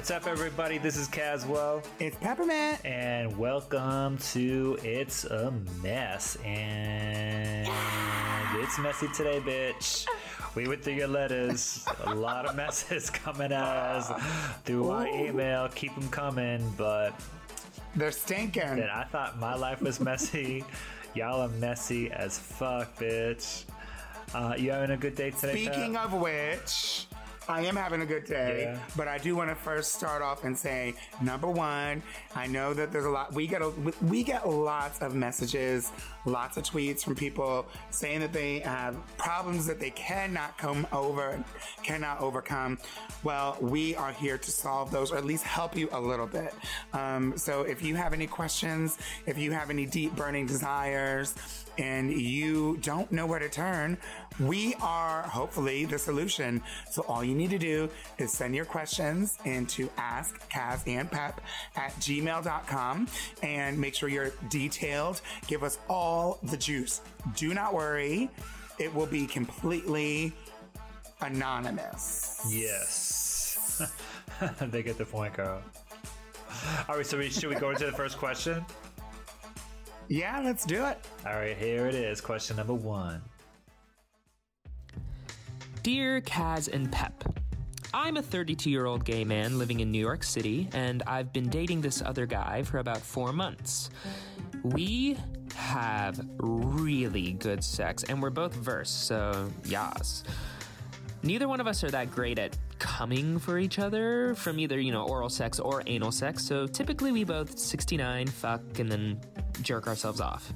What's up, everybody? This is Cazwell, It's Peppermint. and welcome to It's a Mess. And it's messy today, bitch. We went through your letters. A lot of messes coming at us through our email. Keep them coming, but They're stinking. then I thought my life was messy. Y'all are messy as fuck, bitch. Uh, you having a good day today? Speaking Pat? of which, I am having a good day, Yeah. but I do want to first start off and say number one, I know that there's a lot. We get a, we get lots of messages, lots of tweets from people saying that they have problems that they cannot come over, cannot overcome. Well, we are here to solve those, or at least help you a little bit. Um, so if you have any questions, if you have any deep burning desires, and you don't know where to turn, we are hopefully the solution. So all you need to do is send your questions into ask Kaz and Pep at gmail.com and make sure you're detailed. Give us all the juice. Do not worry. It will be completely anonymous. Yes. they get the point, girl. All right, so we, should we go into the first question? Yeah, let's do it. All right, here it is. Question number one. Dear Kaz and Pep, I'm a 32 year old gay man living in New York City, and I've been dating this other guy for about four months. We have really good sex, and we're both verse, so yas. Neither one of us are that great at coming for each other from either, you know, oral sex or anal sex, so typically we both 69, fuck, and then jerk ourselves off.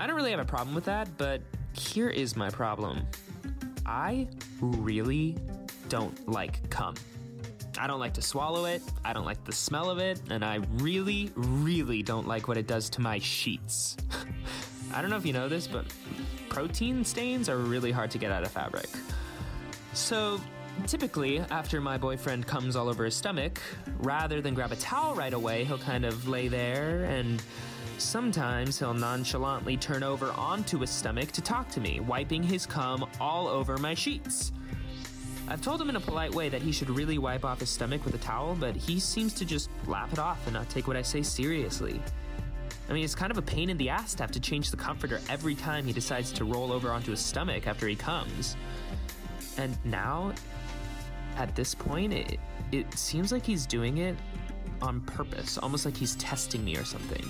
I don't really have a problem with that, but here is my problem. I really don't like cum. I don't like to swallow it, I don't like the smell of it, and I really, really don't like what it does to my sheets. I don't know if you know this, but protein stains are really hard to get out of fabric. So, typically, after my boyfriend comes all over his stomach, rather than grab a towel right away, he'll kind of lay there and sometimes he'll nonchalantly turn over onto his stomach to talk to me, wiping his cum all over my sheets. I've told him in a polite way that he should really wipe off his stomach with a towel, but he seems to just laugh it off and not take what I say seriously. I mean, it's kind of a pain in the ass to have to change the comforter every time he decides to roll over onto his stomach after he comes. And now, at this point, it, it seems like he's doing it on purpose, almost like he's testing me or something.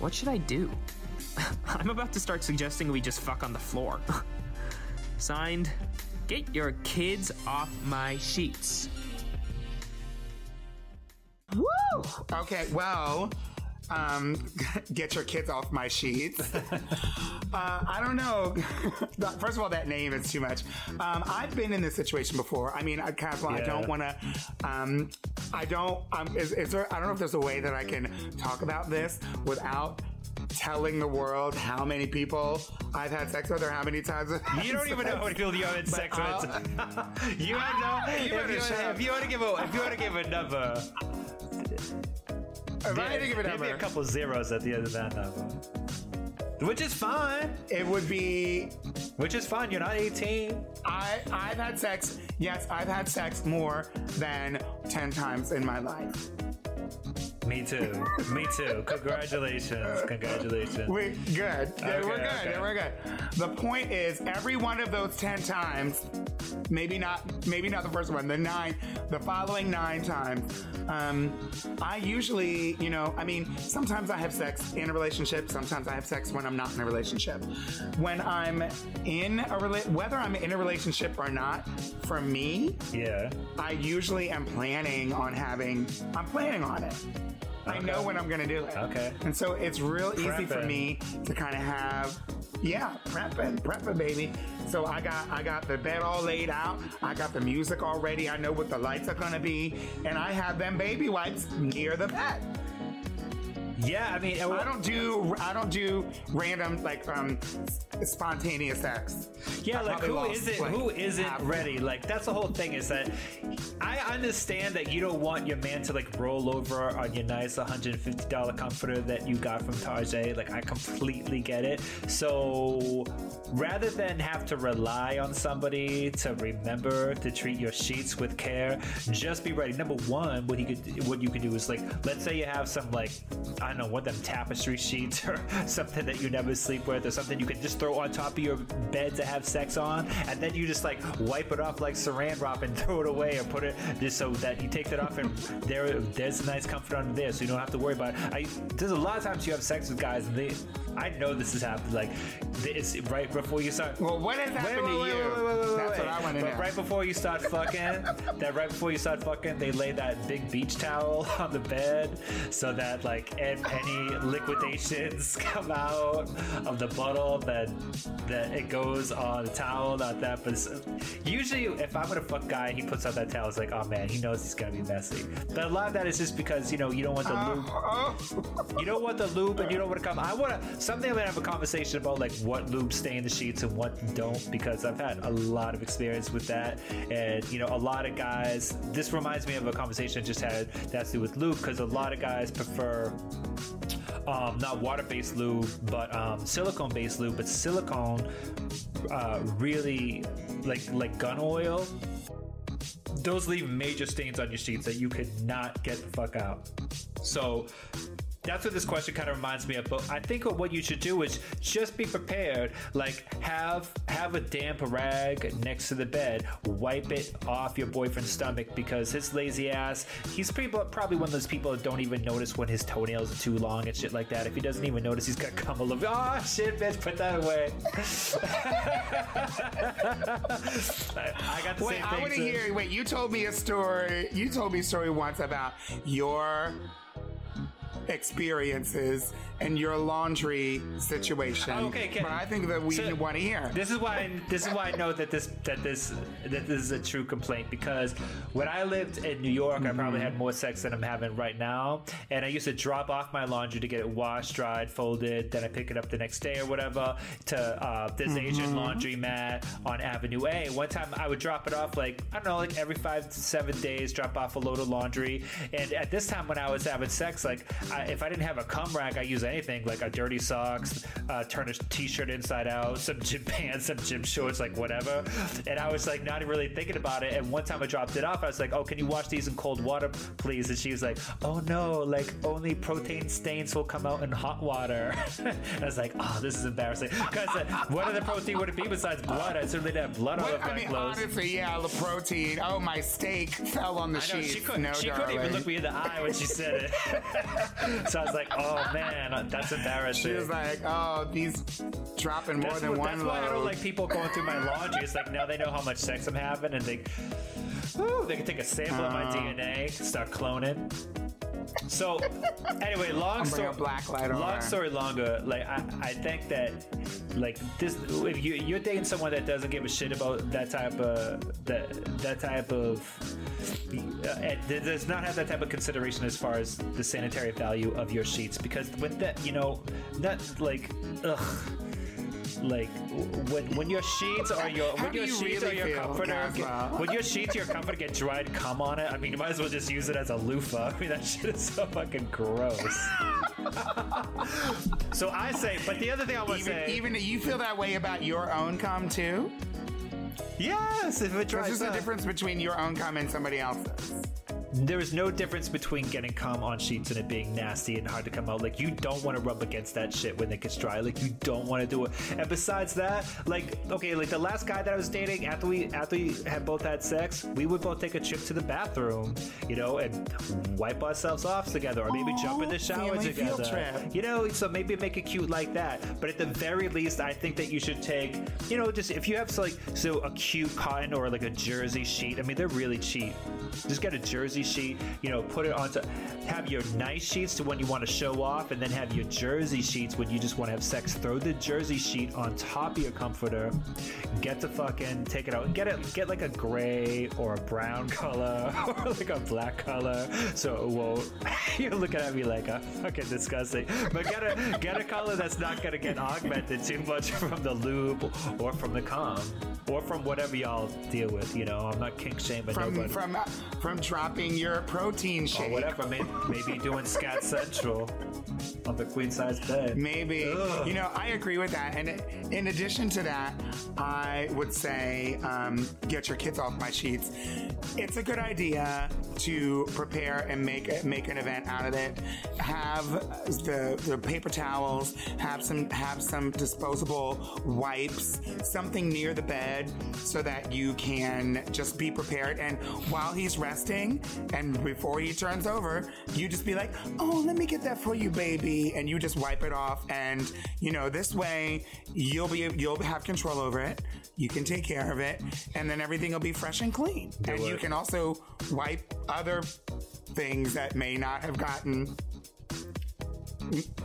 What should I do? I'm about to start suggesting we just fuck on the floor. Signed, get your kids off my sheets. Woo! Okay, well, um, get your kids off my sheets. uh, I don't know. First of all, that name is too much. Um, I've been in this situation before. I mean, I kind of, I don't want to. Um, I don't. Um, is, is there? I don't know if there's a way that I can talk about this without telling the world how many people I've had sex with or how many times. You don't even know how many people you have had sex I'll- with. you have no. You if, you, if you want to give a, if you want to give a number, If I had to give a number, a couple zeros at the end of that number, which is fine. it would be Which is fine. You're not 18. I I've had sex. Yes, I've had sex more than ten times in my life. Me too. Me too. Congratulations. Congratulations. We good. Yeah, we're good. okay. We're good. The point is, every one of those ten times, maybe not, maybe not the first one, the nine, the following nine times. Um, I usually, you know, I mean, sometimes I have sex in a relationship. Sometimes I have sex when I'm not in a relationship. When I'm in a rela- whether I'm in a relationship or not, for me, Yeah. I usually am planning on having. I'm planning on it. I know when I'm going to do it. Okay. And so it's real easy for me to kind of have, yeah, prepping, prepping, baby. So I got I got the bed all laid out. I got the music all ready. I know what the lights are to be, and I have them baby wipes near the bed. Yeah, I mean, I don't do I don't do random like um spontaneous sex. Yeah, I like who lost, isn't like, who isn't ready? Like that's the whole thing is that I understand that you don't want your man to like roll over on your nice $150 comforter that you got from Tarjay. Like I completely get it. So rather than have to rely on somebody to remember to treat your sheets with care, just be ready. Number one, what he could what you could do is like let's say you have some like I don't know what them tapestry sheets or something that you never sleep with or something you can just throw on top of your bed to have sex on and then you just like wipe it off like saran wrap and throw it away or put it just so that you take that off and there there's a nice comfort under there so you don't have to worry about it. I, there's a lot of times you have sex with guys and they I know this has happened like it's right before you start Well, what has happened to you? That's what I want to but know. right before you start fucking, that right before you start fucking, they lay that big beach towel on the bed so that like if any liquidations come out of the bottle, that that it goes on the towel, not that. But usually, if I'm gonna fuck guy, he puts out that towel. It's like, oh man, he knows he's gonna be messy. But a lot of that is just because you know you don't want the uh, lube. Oh, You don't want the lube and you don't want to come. I want to someday I'm gonna have a conversation about like what lube stay in the sheets and what don't because I've had a lot of experience with that. And you know, a lot of guys. This reminds me of a conversation I just had that's with lube because a lot of guys prefer um, not water-based lube, but um, silicone-based lube. But silicone uh, really like like gun oil. Those leave major stains on your sheets that you could not get the fuck out. So that's what this question kind of reminds me of. But I think what you should do is just be prepared. Like have have a damp rag next to the bed. Wipe it off your boyfriend's stomach because his lazy ass. He's people probably one of those people that don't even notice when his toenails are too long and shit like that. If he doesn't even notice, he's got cum all over. Oh shit, bitch, put that away. I, I got the Wait, same I thing. want to hear. Wait, you told me a story. You told me a story once about your experiences and your laundry situation. Okay, okay. But I think that we So, want to hear. This is why this is why I know that this that this that this is a true complaint because when I lived in New York, I probably had more sex than I'm having right now, and I used to drop off my laundry to get it washed, dried, folded, then I pick it up the next day or whatever to uh, this Asian laundry mat on Avenue A. One time I would drop it off like I don't know, like every five to seven days, drop off a load of laundry, and at this time when I was having sex, like I, if I didn't have a cum rag, I use anything like a dirty socks, uh, turn a t-shirt inside out, some gym pants, some gym shorts, like whatever. And I was like not really thinking about it. And one time I dropped it off, I was like, "Oh, can you wash these in cold water, please?" And she was like, "Oh no, like only protein stains will come out in hot water." and I was like, "Oh, this is embarrassing." Because uh, what other protein would it be besides blood? I certainly didn't have blood all over I my mean, clothes. honestly, yeah, the protein. Oh, my steak fell on the know she couldn't. no, she darling. couldn't even look me in the eye when she said it. so I was like, "Oh man, that's embarrassing." She was like, "Oh, these dropping more That's, than what, one that's why I don't like people going through my laundry. It's like now they know how much sex I'm having, and they, whew, they can take a sample of my Uh. DNA, start cloning. So, anyway, long story. black light long story longer. Like I, I think that, like this, if you you're dating someone that doesn't give a shit about that type of that that type of, uh, and does not have that type of consideration as far as the sanitary value of your sheets, because with that you know, not like, ugh like when when your sheets or your when your you sheets really or your comforter get, when your sheets or your comforter get dried cum on it, I mean you might as well just use it as a loofah. I mean that shit is so fucking gross. so I say, but the other thing I want to say, even you feel that way about your own cum too? yes, if it There's dries a up. difference between your own cum and somebody else's. There is no difference between getting cum on sheets and it being nasty and hard to come out. Like you don't want to rub against that shit when it gets dry. Like you don't want to do it. And besides that, like okay, like the last guy that I was dating after we after we had both had sex, we would both take a trip to the bathroom, you know, and wipe ourselves off together, or maybe jump in the shower together. You know, so maybe make it cute like that. But at the very least, I think that you should take, you know, just if you have like so a cute cotton or like a jersey sheet. I mean, they're really cheap. Just get a jersey sheet. You know, put it onto. Have your nice sheets to when you want to show off, and then have your jersey sheets when you just want to have sex. Throw the jersey sheet on top of your comforter. Get the fucking take it out get it. Get like a gray or a brown color or like a black color. So it won't. You're looking at me like I'm fucking disgusting. But get a get a color that's not gonna get augmented too much from the lube or from the cum or from whatever y'all deal with. You know, I'm not kink shaming From nobody. from from dropping your protein shake. or whatever. Maybe, maybe doing scat central on the queen size bed. Maybe. You know, I agree with that. And in addition to that, I would say um, get your kids off my sheets. It's a good idea to prepare and make make an event out of it. Have the, the paper towels. Have some have some disposable wipes. Something near the bed so that you can just be prepared. And while he's resting and before he turns over, you just be like, "Oh, let me get that for you, baby," and you just wipe it off. And you know, this way you'll be you'll have control over it. You can take care of it, and then everything will be fresh and clean. and you can also wipe other things that may not have gotten.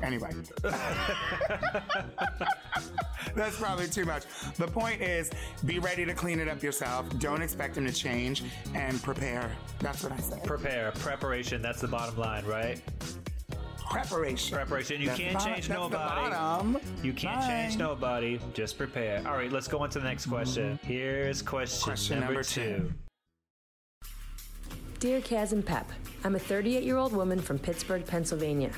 Anyway. That's probably too much. The point is, be ready to clean it up yourself. Don't expect him to change and prepare. That's what I say. Prepare, preparation. That's the bottom line, right? Preparation. Preparation. You That's can't bottom- change that's the nobody. bottom You can't change nobody. Just prepare. All right, let's go on to the next question. Mm-hmm. Here's question, Question number, number two. Dear Kaz and Pep, I'm a 38 year old woman from Pittsburgh, Pennsylvania.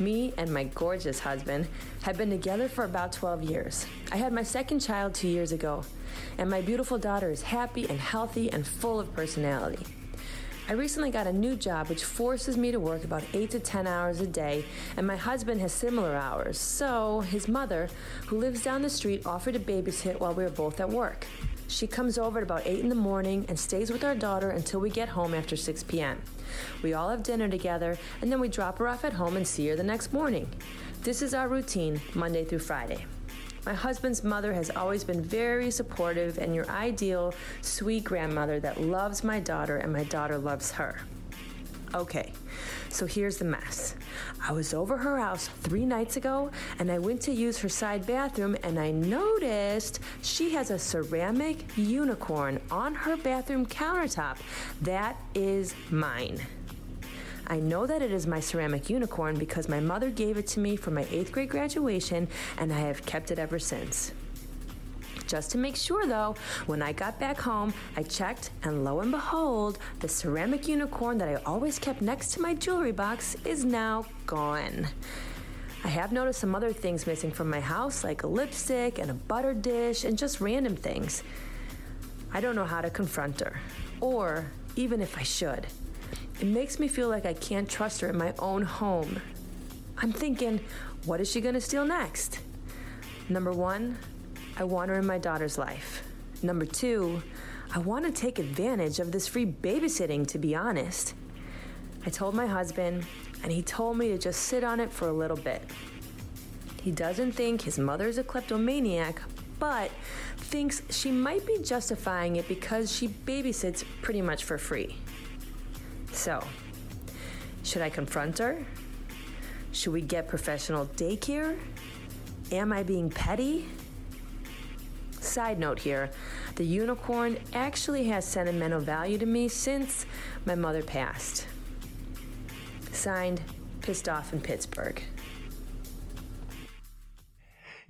Me and my gorgeous husband have been together for about 12 years. I had my second child two years ago, and my beautiful daughter is happy and healthy and full of personality. I recently got a new job which forces me to work about 8 to 10 hours a day, and my husband has similar hours. So, his mother, who lives down the street, offered to babysit while we were both at work. She comes over at about 8 in the morning and stays with our daughter until we get home after 6 p.m. We all have dinner together, and then we drop her off at home and see her the next morning. This is our routine, Monday through Friday. My husband's mother has always been very supportive and your ideal, sweet grandmother that loves my daughter and my daughter loves her. Okay, so here's the mess. I was over her house three nights ago and I went to use her side bathroom and I noticed she has a ceramic unicorn on her bathroom countertop. That is mine. I know that it is my ceramic unicorn because my mother gave it to me for my eighth grade graduation and I have kept it ever since. Just to make sure though, when I got back home, I checked and lo and behold, the ceramic unicorn that I always kept next to my jewelry box is now gone. I have noticed some other things missing from my house, like a lipstick and a butter dish and just random things. I don't know how to confront her, or even if I should. It makes me feel like I can't trust her in my own home. I'm thinking, what is she gonna steal next? Number one, I want her in my daughter's life. Number two, I want to take advantage of this free babysitting, to be honest. I told my husband, and he told me to just sit on it for a little bit. He doesn't think his mother is a kleptomaniac, but thinks she might be justifying it because she babysits pretty much for free. So, should I confront her? Should we get professional daycare? Am I being petty? Side note here the unicorn actually has sentimental value to me since my mother passed. Signed, Pissed Off in Pittsburgh.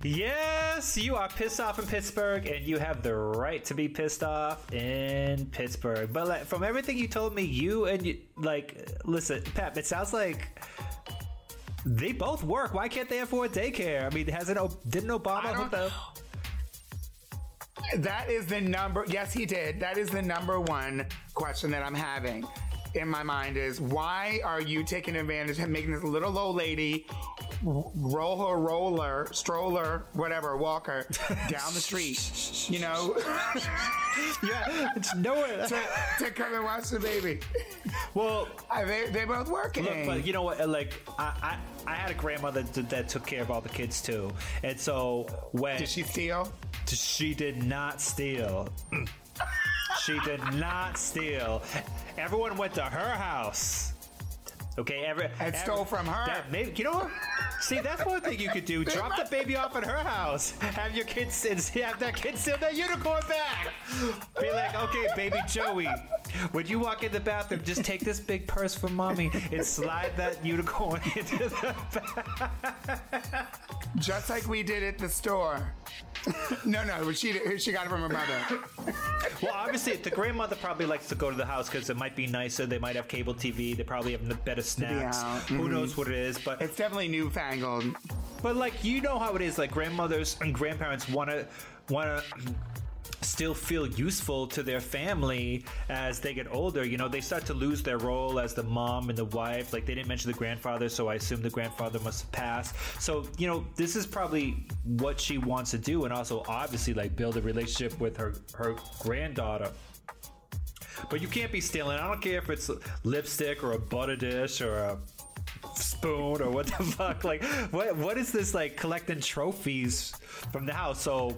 Yes, you are pissed off in Pittsburgh, and you have the right to be pissed off in Pittsburgh. But like, from everything you told me, you and you, like, listen, Pep, it sounds like they both work. Why can't they afford daycare? I mean, hasn't didn't Obama hook the That is the number. Yes, he did. That is the number one question that I'm having. in my mind is why are you taking advantage of making this little old lady roll her roller, stroller, whatever, walker down the street? You know, yeah, it's nowhere. to, to come and watch the baby. Well, I, they, they both working. Look, but you know what? Like, I, I, I had a grandmother that, that took care of all the kids too, and so when Did she steal? she did not steal, she did not steal. Everyone went to her house. Okay, every And stole from her. That, maybe you know what? See, that's one thing you could do. Drop the baby off at her house. Have your kids and have that kid steal their unicorn back. Be like, okay, baby Joey, when you walk in the bathroom, just take this big purse from mommy and slide that unicorn into the back. Just like we did at the store. no, no, she she got it from her mother. Well, obviously, the grandmother probably likes to go to the house because it might be nicer. They might have cable TV. They probably have better snacks. out. Who mm-hmm. knows what it is? But It's definitely newfangled. But like you know how it is, like grandmothers and grandparents want to want to still feel useful to their family as they get older. You know, they start to lose their role as the mom and the wife. Like they didn't mention the grandfather, so I assume the grandfather must have passed. So you know, this is probably what she wants to do, and also obviously like build a relationship with her her granddaughter. But you can't be stealing. I don't care if it's lipstick or a butter dish or a spoon or what the fuck. Like, what what is this like collecting trophies from the house? So,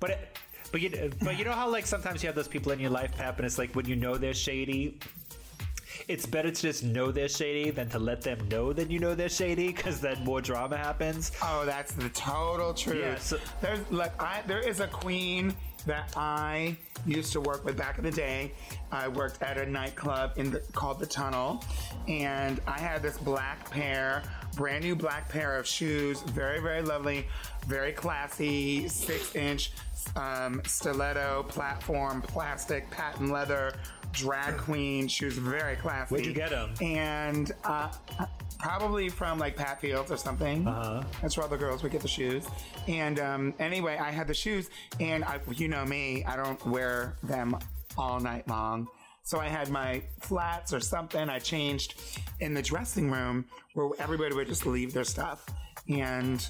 but it, but you but you know how like sometimes you have those people in your life, Pep, and it's like when you know they're shady. It's better to just know they're shady than to let them know that you know they're shady, because then more drama happens. Oh, that's the total truth. Yeah, so- There's like I there is a queen that I used to work with back in the day. I worked at a nightclub in the, called the Tunnel, and I had this black pair, brand new black pair of shoes, very very lovely, very classy, six inch um, stiletto platform, plastic patent leather. Drag queen shoes, very classy. Where'd you get 'em? And uh, probably from like Pat Fields or something. Uh-huh. That's where all the girls would get the shoes. And um, anyway, I had the shoes, and I, you know me, I don't wear them all night long. So I had my flats or something. I changed in the dressing room where everybody would just leave their stuff. And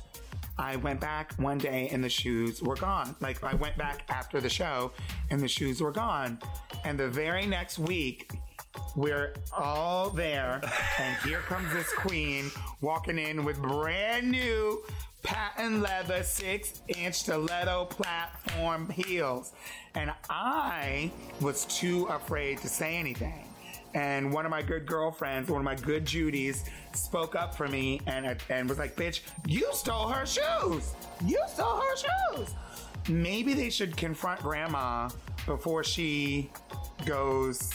I went back one day and the shoes were gone. Like I went back after the show and the shoes were gone. And the very next week, we're all there, and here comes this queen walking in with brand new patent leather six inch stiletto platform heels. And I was too afraid to say anything. And one of my good girlfriends, one of my good Judies, spoke up for me and, and was like, bitch, you stole her shoes. You stole her shoes. Maybe they should confront grandma before she goes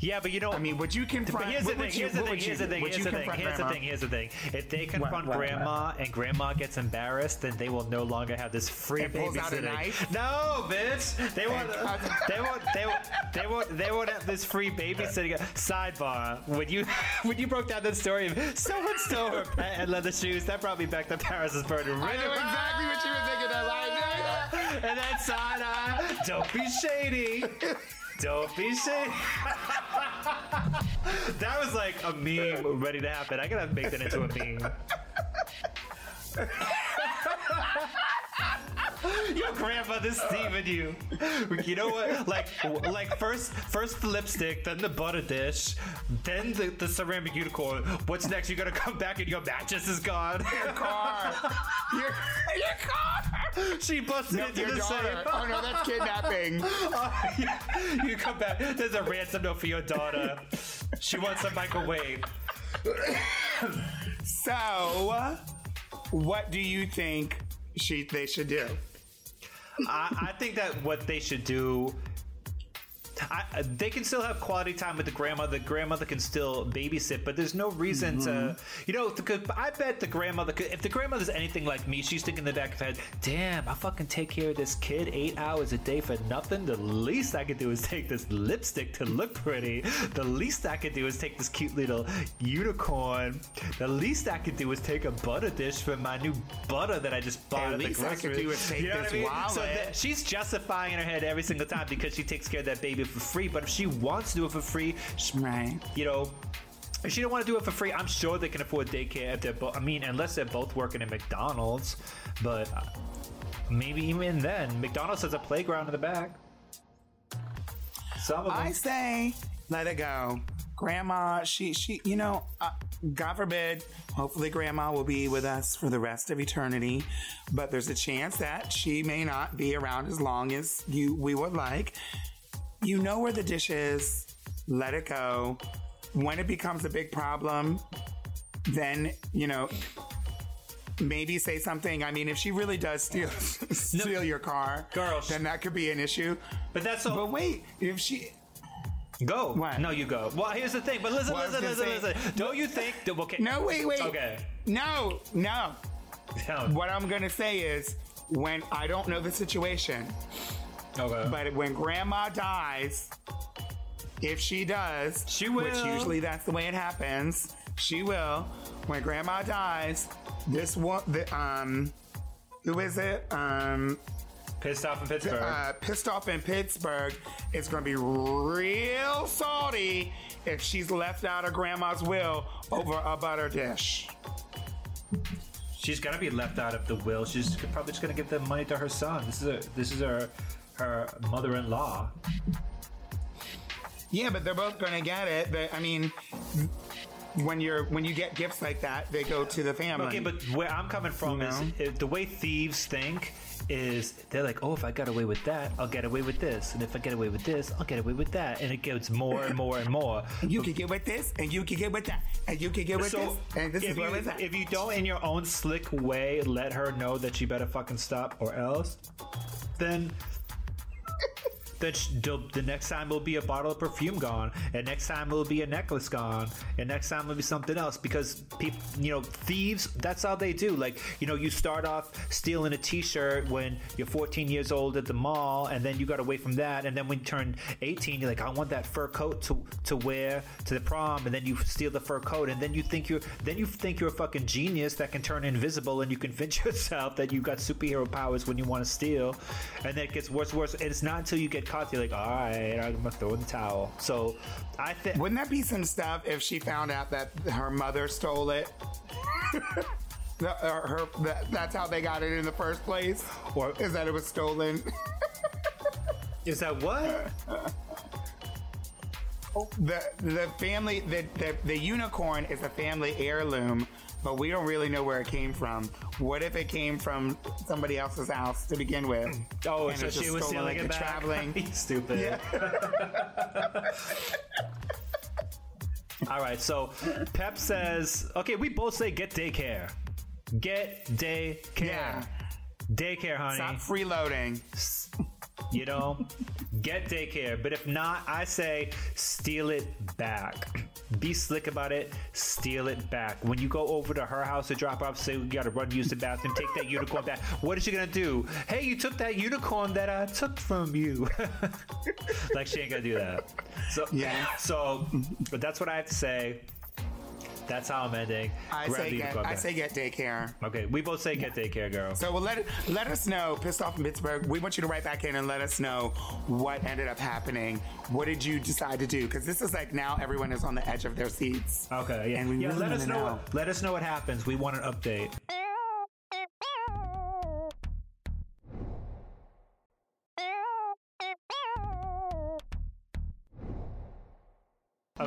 Yeah, but you know, I mean, would you confront? But here's the thing. Here's the thing. Here's the thing. Here's the thing. Here's the thing. Here's the thing. If they confront what, what? grandma and grandma gets embarrassed, then they will no longer have this free And pulls out a babysitting. No, bitch. They won't. They won't. They won't. They won't. They won't have this free babysitting. Sidebar: When you when you broke down the story of someone stole her pet and leather shoes, that brought me back to Paris Is Burning. I know exactly what you were thinking of. I know. And then side eye. Don't be shady. Don't be shady. that was like a meme ready to happen. I gotta make that into a meme. Your grandmother's thieving you. You know what? Like, like first, first the lipstick, then the butter dish, then the, the ceramic unicorn. What's next? You're gonna come back and your mattress is gone. Your car. Your, your car. she busted into your the daughter. safe. Oh no, that's kidnapping. Oh, you come back. There's a ransom note for your daughter. She wants a microwave. So, what do you think she they should do? I, I think that what they should do. I, uh, they can still have quality time with the grandmother. The grandmother can still babysit, but there's no reason to, mm-hmm. you know, because I bet the grandmother, could- if the grandmother's anything like me, she's thinking in the back of her head, damn, I fucking take care of this kid eight hours a day for nothing. The least I could do is take this lipstick to look pretty. The least I could do is take this cute little unicorn. The least I could do is take a butter dish for my new butter that I just bought At the I could grocery. do is take You know this I mean? So wallet. that- she's justifying in her head every single time because she takes care of that baby it for free. But if she wants to do it for free, Right. you know, if she don't want to do it for free, I'm sure they can afford daycare if they're both. I mean, unless they're both working at McDonald's, but uh, maybe even then, McDonald's has a playground in the back. Some of them. I say, let it go. Grandma, she, she, you know, uh, God forbid, hopefully grandma will be with us for the rest of eternity, but there's a chance that she may not be around as long as you, we would like. You know where the dish is, let it go. When it becomes a big problem, then, you know, maybe say something. I mean, if she really does steal, steal your car, Girl, then that could be an issue. but that's so. But wait, if she, Go. What? No, you go. Well, here's the thing. But listen, Well, listen, listen, say- listen. Don't you think that? Okay. No, wait, wait. Okay. No, no. No. What I'm gonna say is when I don't know the situation, Okay. but when grandma dies, if she does, She will. Which usually that's the way it happens. She will. When grandma dies, this one, the um, who is it? Um, Pissed off in Pittsburgh. uh, pissed off in Pittsburgh is going to be real salty if she's left out of grandma's will over a butter dish. She's gonna be left out of the will. She's probably just gonna give the money to her son. This is a, this is her her mother-in-law. Yeah, but they're both going to get it. They, I mean, when you're when you get gifts like that, they go to the family. Okay, but where I'm coming from You is know? uh, the way thieves think is they're like, oh, if I got away with that, I'll get away with this, and if I get away with this, I'll get away with that, and it gets more and more and more. you can get with this, and you can get with that, and you can get with So this, and this is where it's if you don't, in your own slick way, let her know that you better fucking stop, or else, then. Then sh- the the next time will be a bottle of perfume gone, and next time will be a necklace gone, and next time will be something else. Because people, you know, thieves. That's how they do. Like, you know, you start off stealing a T-shirt when you're 14 years old at the mall, and then you got away from that, and then when you turn 18, you're like, I want that fur coat to to wear to the prom, and then you steal the fur coat, and then you think you're then you think you're a fucking genius that can turn invisible, and you convince yourself that you've got superhero powers when you want to steal, and then it gets worse worse. And it's not until you get caught you're like, all right, I'm gonna throw in the towel. So I think Wouldn't that be some stuff if she found out that her mother stole it? The- her, that, that's how they got it in the first place, Or- is that it was stolen? is that what? the the family the, the the unicorn is a family heirloom, but we don't really know where it came from. What if it came from somebody else's house to begin with? Oh, And so it's she just was stealing like it back. traveling. Stupid. Yeah. All right, so Pep says, okay, we both say get daycare. Get daycare. Yeah. Daycare, honey. Stop freeloading. You know, get daycare. But if not, I say steal it back. Be slick about it. Steal it back. When you go over to her house to drop off, say you gotta run use the bathroom, take that unicorn back. What is she gonna do? Hey, you took that unicorn that I took from you. like she ain't gonna do that. So Yeah. So, but that's what I have to say. That's how I'm ending. I Grab say get, I say get daycare. Okay, we both say get daycare, girl. So well, let let us know. Pissed off in Pittsburgh. We want you to write back in and let us know what ended up happening. What did you decide to do? Because this is like now everyone is on the edge of their seats. Okay, yeah. And we yeah, really let us know. know. What, let us know what happens. We want an update.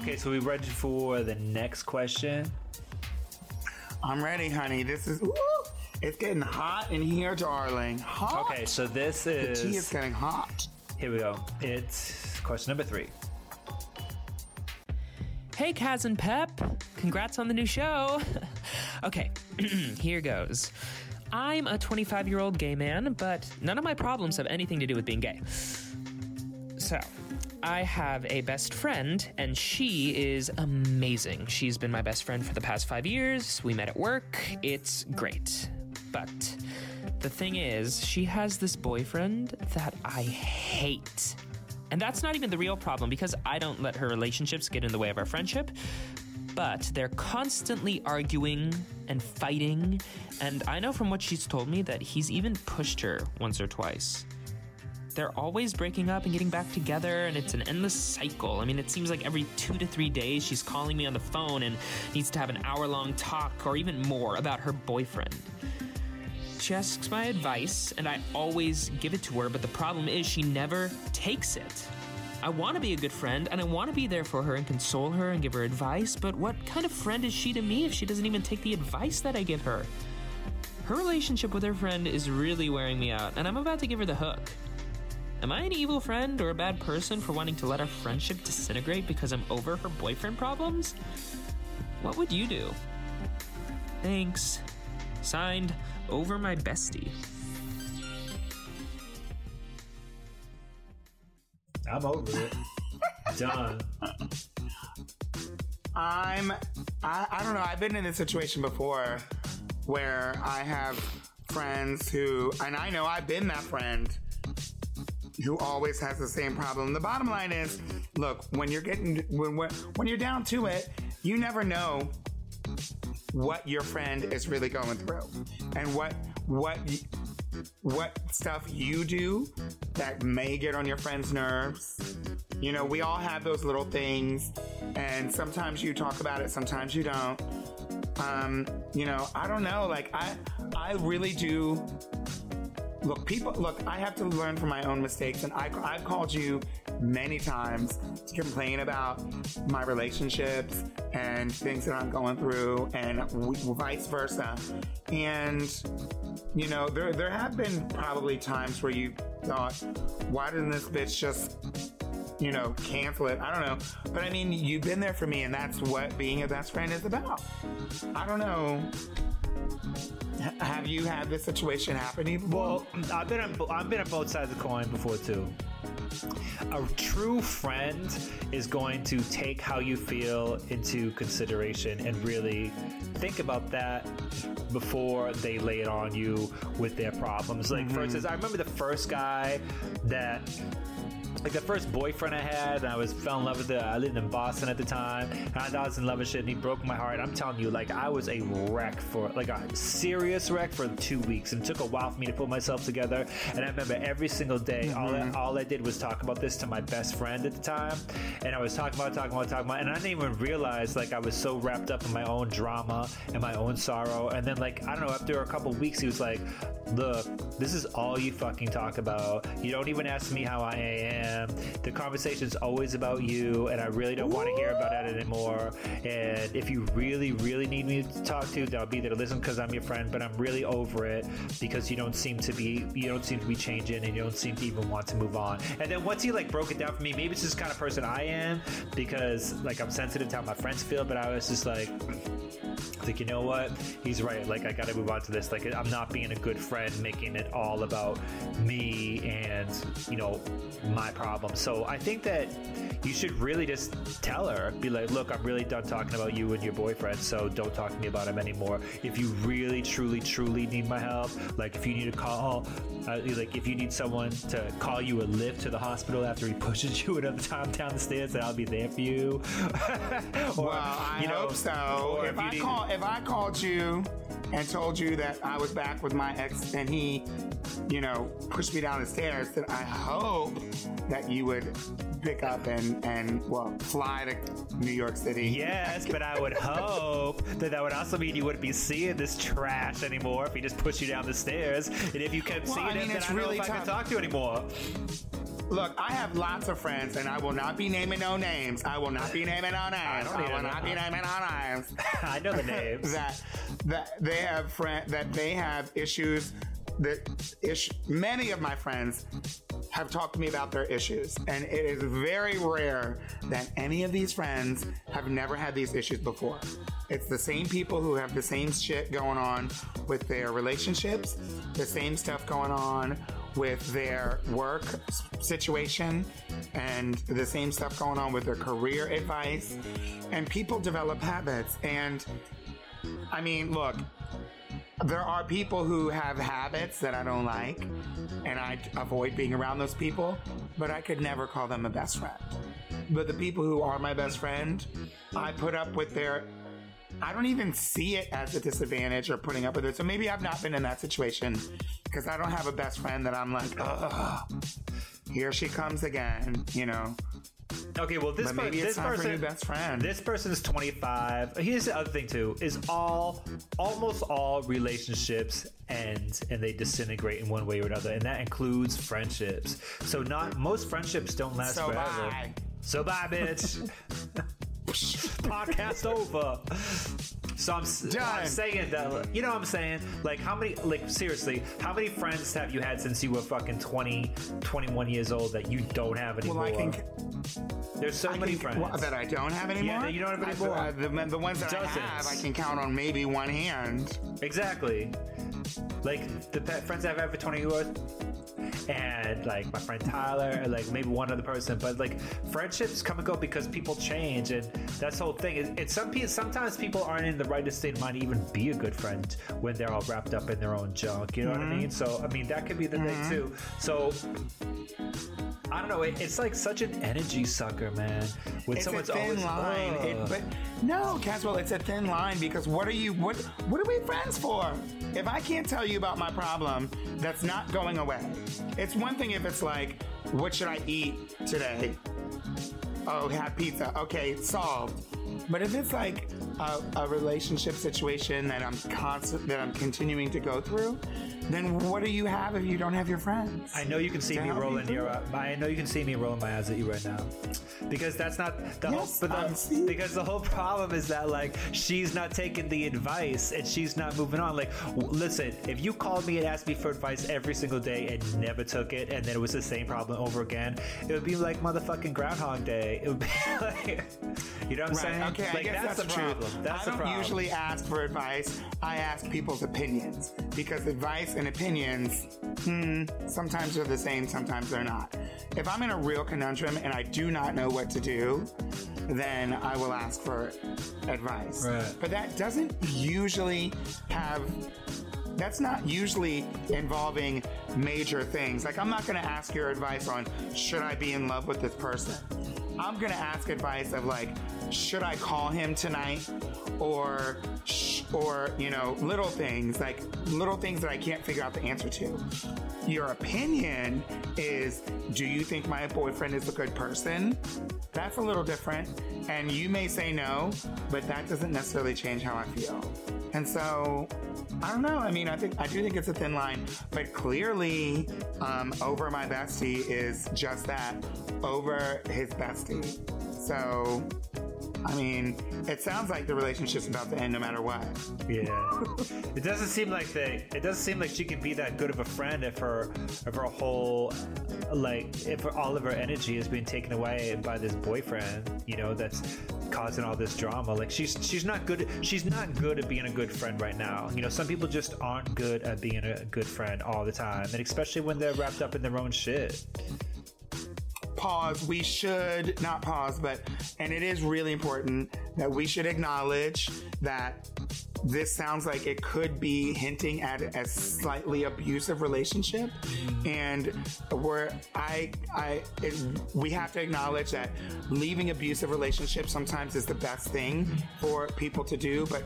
Okay, so we ready for the next question. I'm ready, honey. This is woo, it's getting hot in here, darling. Hot. Okay, so this is The is tea is getting hot. here we go. It's question number three. Hey, Kaz and Pep. Congrats on the new show. okay, here goes. I'm a 25 year old gay man, but none of my problems have anything to do with being gay. So, I have a best friend, and she is amazing. She's been my best friend for the past five years. We met at work. It's great. But the thing is, she has this boyfriend that I hate. And that's not even the real problem because I don't let her relationships get in the way of our friendship. But they're constantly arguing and fighting. And I know from what she's told me that he's even pushed her once or twice. They're always breaking up and getting back together, and it's an endless cycle. I mean, it seems like every two to three days she's calling me on the phone and needs to have an hour long talk or even more about her boyfriend. She asks my advice, and I always give it to her, but the problem is she never takes it. I want to be a good friend, and I want to be there for her and console her and give her advice, but what kind of friend is she to me if she doesn't even take the advice that I give her? Her relationship with her friend is really wearing me out, and I'm about to give her the hook. Am I an evil friend or a bad person for wanting to let our friendship disintegrate because I'm over her boyfriend problems? What would you do? Thanks. Signed, Over My Bestie. I'm over it. Done. I'm, I, I don't know. I've been in this situation before where I have friends who, and I know I've been that friend who always has the same problem. The bottom line is, look, when you're getting, when, when you're down to it, you never know what your friend is really going through and what, what, what stuff you do that may get on your friend's nerves. You know, we all have those little things, and sometimes you talk about it, sometimes you don't. Um, you know, I don't know. Like, I, I really do. Look, people, look, I have to learn from my own mistakes, and I, I've called you many times to complain about my relationships and things that I'm going through, and vice versa. And you know, there there have been probably times where you thought, why didn't this bitch just you know, cancel it. I don't know. But I mean, you've been there for me, and that's what being a best friend is about. I don't know. Have you had this situation happen even? Well, I've been on I've been on both sides of the coin before too. A true friend is going to take how you feel into consideration and really think about that before they lay it on you with their problems. Like, for mm-hmm. instance, I remember the first guy that like the first boyfriend I had, and I was fell in love with it. I lived in Boston at the time, and I thought I was in love with shit, and he broke my heart. I'm telling you, like I was a wreck for like a serious wreck for two weeks, and it took a while for me to put myself together. And I remember every single day, all I, mm-hmm. all I did was talk about this to my best friend at the time, and I was talking about, talking about, talking about, and I didn't even realize like I was so wrapped up in my own drama and my own sorrow. And then like I don't know, after a couple weeks, he was like, "Look, this is all you fucking talk about. You don't even ask me how I am." The conversation is always about you, and I really don't want to hear about it anymore. And if you really, really need me to talk to, then I'll be there to listen because I'm your friend. But I'm really over it because you don't seem to be, you don't seem to be changing, and you don't seem to even want to move on. And then once he like broke it down for me, maybe it's just kind of person I am because like I'm sensitive to how my friends feel. But I was just like. Like you know what? He's right. Like I got to move on to this. Like I'm not being a good friend, making it all about me and you know my problems. So I think that you should really just tell her, be like, look, I'm really done talking about you and your boyfriend. So don't talk to me about him anymore. If you really, truly, truly need my help, like if you need a call, uh, like if you need someone to call you a lift to the hospital after he pushes you another time down the stairs, then I'll be there for you. or, Well, I you know, hope so. If I need- call, if I called you and told you that I was back with my ex and he, you know, pushed me down the stairs, then I hope that you would pick up and and well fly to New York City. Yes, but I would hope that that would also mean you wouldn't be seeing this trash anymore if he just pushed you down the stairs. And if you kept Well, seeing I mean, it, then I don't really know if I tough. can talk to you anymore. Look, I have lots of friends, and I will not be naming no names. I will not be naming no names. don't I, will not be naming no names. I know the names. that that they have friend that they have issues that ish, many of my friends have talked to me about their issues and it is very rare that any of these friends have never had these issues before it's the same people who have the same shit going on with their relationships the same stuff going on with their work situation and the same stuff going on with their career advice and people develop habits and I mean, look, there are people who have habits that I don't like, and I avoid being around those people, but I could never call them a best friend. But the people who are my best friend, I put up with their. I don't even see it as a disadvantage or putting up with it. So maybe I've not been in that situation. Because I don't have a best friend that I'm like, ugh, here she comes again, you know. Okay, well this per- this person best friend. This person's 25. Here's the other thing too: is all almost all relationships end and they disintegrate in one way or another, and that includes friendships. So not most friendships don't last So forever. bye. So bye, bitch. Podcast over. So I'm. I'm saying that, you know what I'm saying? Like, how many, like, seriously, how many friends have you had since you were fucking 20, 21 years old that you don't have anymore? Well, I can. There's so I many can- friends. well, that I don't have anymore. that you don't have anymore. uh, the, the ones that I have, I can count on maybe one hand. Exactly. Like the pet friends I've had for 20 years, and like my friend Tyler, and like maybe one other person. But like friendships come and go because people change, and that's the whole thing. And, and some people, sometimes people aren't in the right state of mind to even be a good friend when they're all wrapped up in their own junk. You know what I mm-hmm. mean? So I mean that could be the thing mm-hmm. too. So. I don't know. It, it's like such an energy sucker, man. When It's someone's a thin always line. It- but no, Cazwell, it's a thin line because what are you? What What are we friends for? If I can't tell you about my problem, that's not going away. It's one thing if it's like, what should I eat today? Oh, have pizza. Okay, it's solved. But if it's like a, relationship situation that I'm constant that I'm continuing to go through, then what do you have if you don't have your friends? I know you can see me rolling your. I know you can see me rolling my eyes at you right now, because that's not the Yes, whole. But the, because the whole problem is that like she's not taking the advice and she's not moving on. Like, w- listen, if you called me and asked me for advice every single day and never took it, and then it was the same problem over again, it would be like motherfucking Groundhog Day. It would be like, you know what I'm saying? Okay, I guess that's, the the problem. That's I don't problem. usually ask for advice. I ask people's opinions because advice and opinions, hmm, sometimes they're the same, sometimes they're not. If I'm in a real conundrum and I do not know what to do, then I will ask for advice. Right. But that doesn't usually have that's not usually involving major things. Like, I'm not going to ask your advice on should I be in love with this person. I'm going to ask advice of like, should I call him tonight, or or you know, little things like little things that I can't figure out the answer to. Your opinion is, do you think my boyfriend is a good person? That's a little different, and you may say no, but that doesn't necessarily change how I feel. And so, I don't know. I mean, I think I do think it's a thin line, but clearly, um, over my bestie is just that, over his bestie. So, I mean, it sounds like the relationship's about to end no matter what. Yeah, it doesn't seem like they. It doesn't seem like she can be that good of a friend if her, if her whole, like, if all of her energy is being taken away by this boyfriend. You know, that's causing all this drama. Like, she's she's not good. She's not good at being a good friend right now. You know, some people just aren't good at being a good friend all the time, and especially when they're wrapped up in their own shit. Pause. We should not pause, but and it is really important that we should acknowledge that this sounds like it could be hinting at a slightly abusive relationship, and where I I it, we have to acknowledge that leaving abusive relationships sometimes is the best thing for people to do, but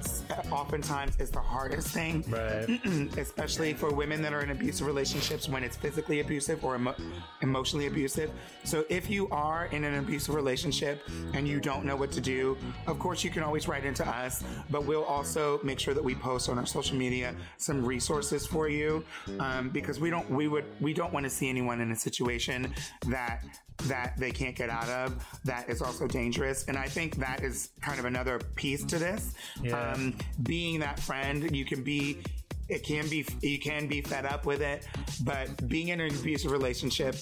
oftentimes is the hardest thing Right. especially for women that are in abusive relationships when it's physically abusive or emo- emotionally abusive. So if you are in an abusive relationship and you don't know what to do, of course you can always write into us, but we'll also make sure that we post on our social media some resources for you um, because we don't we would we don't want to see anyone in a situation that that they can't get out of that is also dangerous and i think that is kind of another piece to this Yeah. um, being that friend you can be it can be you can be fed up with it but being in an abusive relationship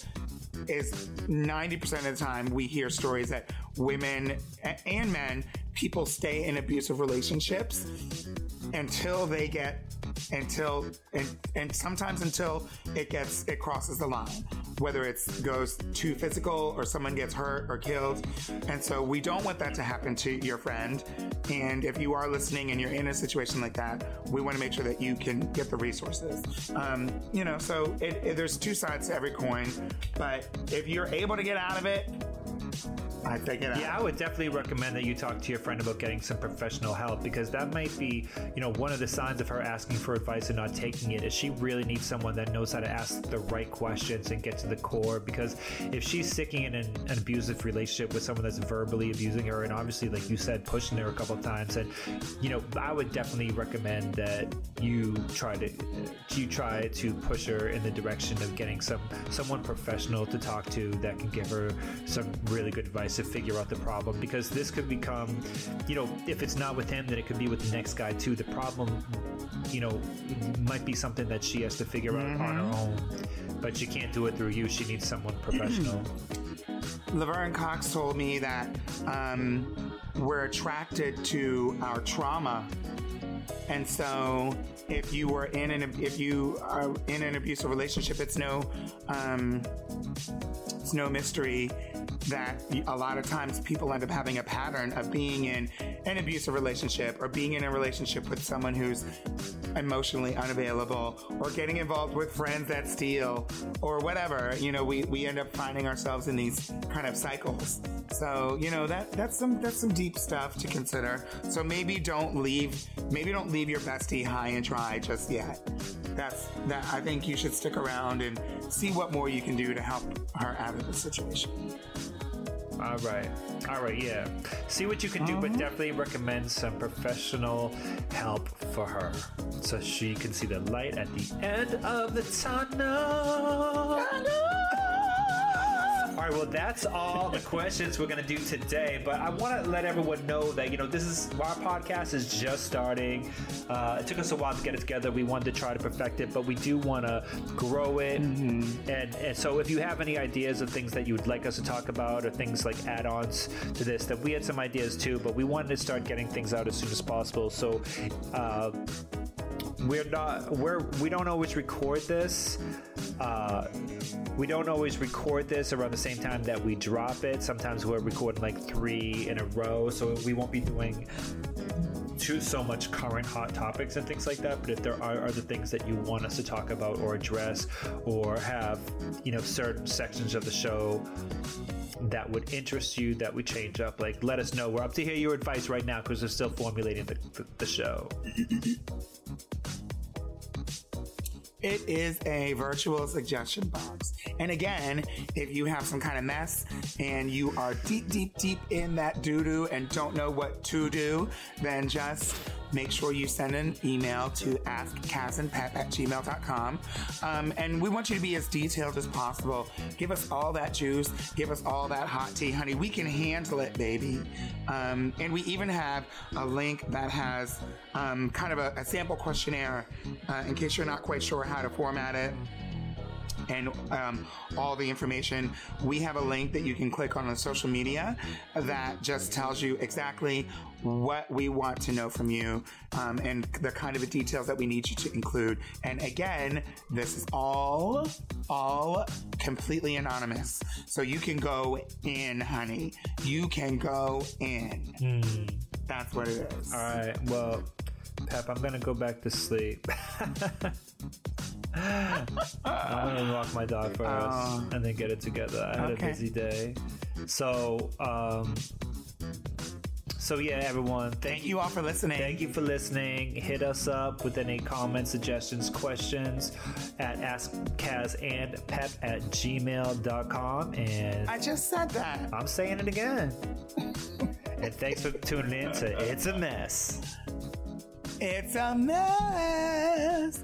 is 90% of the time we hear stories that women and men people stay in abusive relationships until they get until and, and sometimes until it gets it crosses the line whether it goes too physical or someone gets hurt or killed. And so we don't want that to happen to your friend. And if you are listening and you're in a situation like that we want to make sure that you can get the resources. Um, you know so it, it- there's two sides to every coin but if you're able to get out of it I think it Yeah, I would definitely recommend that you talk to your friend about getting some professional help because that might be, you know, one of the signs of her asking for advice and not taking it is she really needs someone that knows how to ask the right questions and get to the core. Because if she's sticking in an, an abusive relationship with someone that's verbally abusing her and obviously, like you said, pushing her a couple of times, and you know, I would definitely recommend that you try to uh, you try to push her in the direction of getting some someone professional to talk to that can give her some really good advice to figure out the problem because this could become, you know, if it's not with him, then it could be with the next guy too. The problem, you know, might be something that she has to figure out on her own, but she can't do it through you. She needs someone professional. Laverne Cox told me that um, we're attracted to our trauma, and so if you were in an if you are in an abusive relationship, it's no um, it's no mystery that a lot of times people end up having a pattern of being in an abusive relationship or being in a relationship with someone who's emotionally unavailable or getting involved with friends that steal or whatever you know we, we end up finding ourselves in these kind of cycles. So you know that that's some that's some deep stuff to consider. So maybe don't leave maybe don't leave your bestie high and dry just yet. That's that i think you should stick around and see what more you can do to help her out of the situation All right. All right, yeah. See what you can do, but definitely recommend some professional help for her so she can see the light at the end of the tunnel. All right, well, that's all the questions we're going to do today. But I want to let everyone know that, you know, this is our podcast is just starting. Uh, it took us a while to get it together. We wanted to try to perfect it, but we do want to grow it. And, and so if you have any ideas of things that you would like us to talk about or things like add ons to this, that we had some ideas too, but we wanted to start getting things out as soon as possible. So, uh, we're not we're we don't always record this uh, we don't always record this around the same time that we drop it. Sometimes we're recording like three in a row so we won't be doing too so much current hot topics and things like that. But if there are other things that you want us to talk about or address or have you know certain sections of the show that would interest you that we change up like let us know. We're up to hear your advice right now because we're still formulating the, the, the show It is a virtual suggestion box. And again, if you have some kind of mess and you are deep, deep, deep in that doo doo and don't know what to do, then just make sure you send an email to askcasandpep at gmail.com. Um, and we want you to be as detailed as possible. Give us all that juice, give us all that hot tea, honey. We can handle it, baby. Um, and we even have a link that has um, kind of a, a sample questionnaire uh, in case you're not quite sure how to format it and um, all the information. We have a link that you can click on on social media that just tells you exactly what we want to know from you um, and the kind of details that we need you to include. And again, this is all all completely anonymous, so you can go in, honey. You can go in. That's what it is. All right. Well, Pep, I'm gonna go back to sleep. I'm gonna walk my dog first Oh. and then get it together. I had Okay. a busy day, so um, so yeah, everyone. Thank, Thank you all for listening. Thank you for listening. Hit us up with any comments, suggestions, questions at askkazandpep at gmail.com. And I just said that. I'm saying it again. and thanks for tuning in to It's a Mess. It's a mess.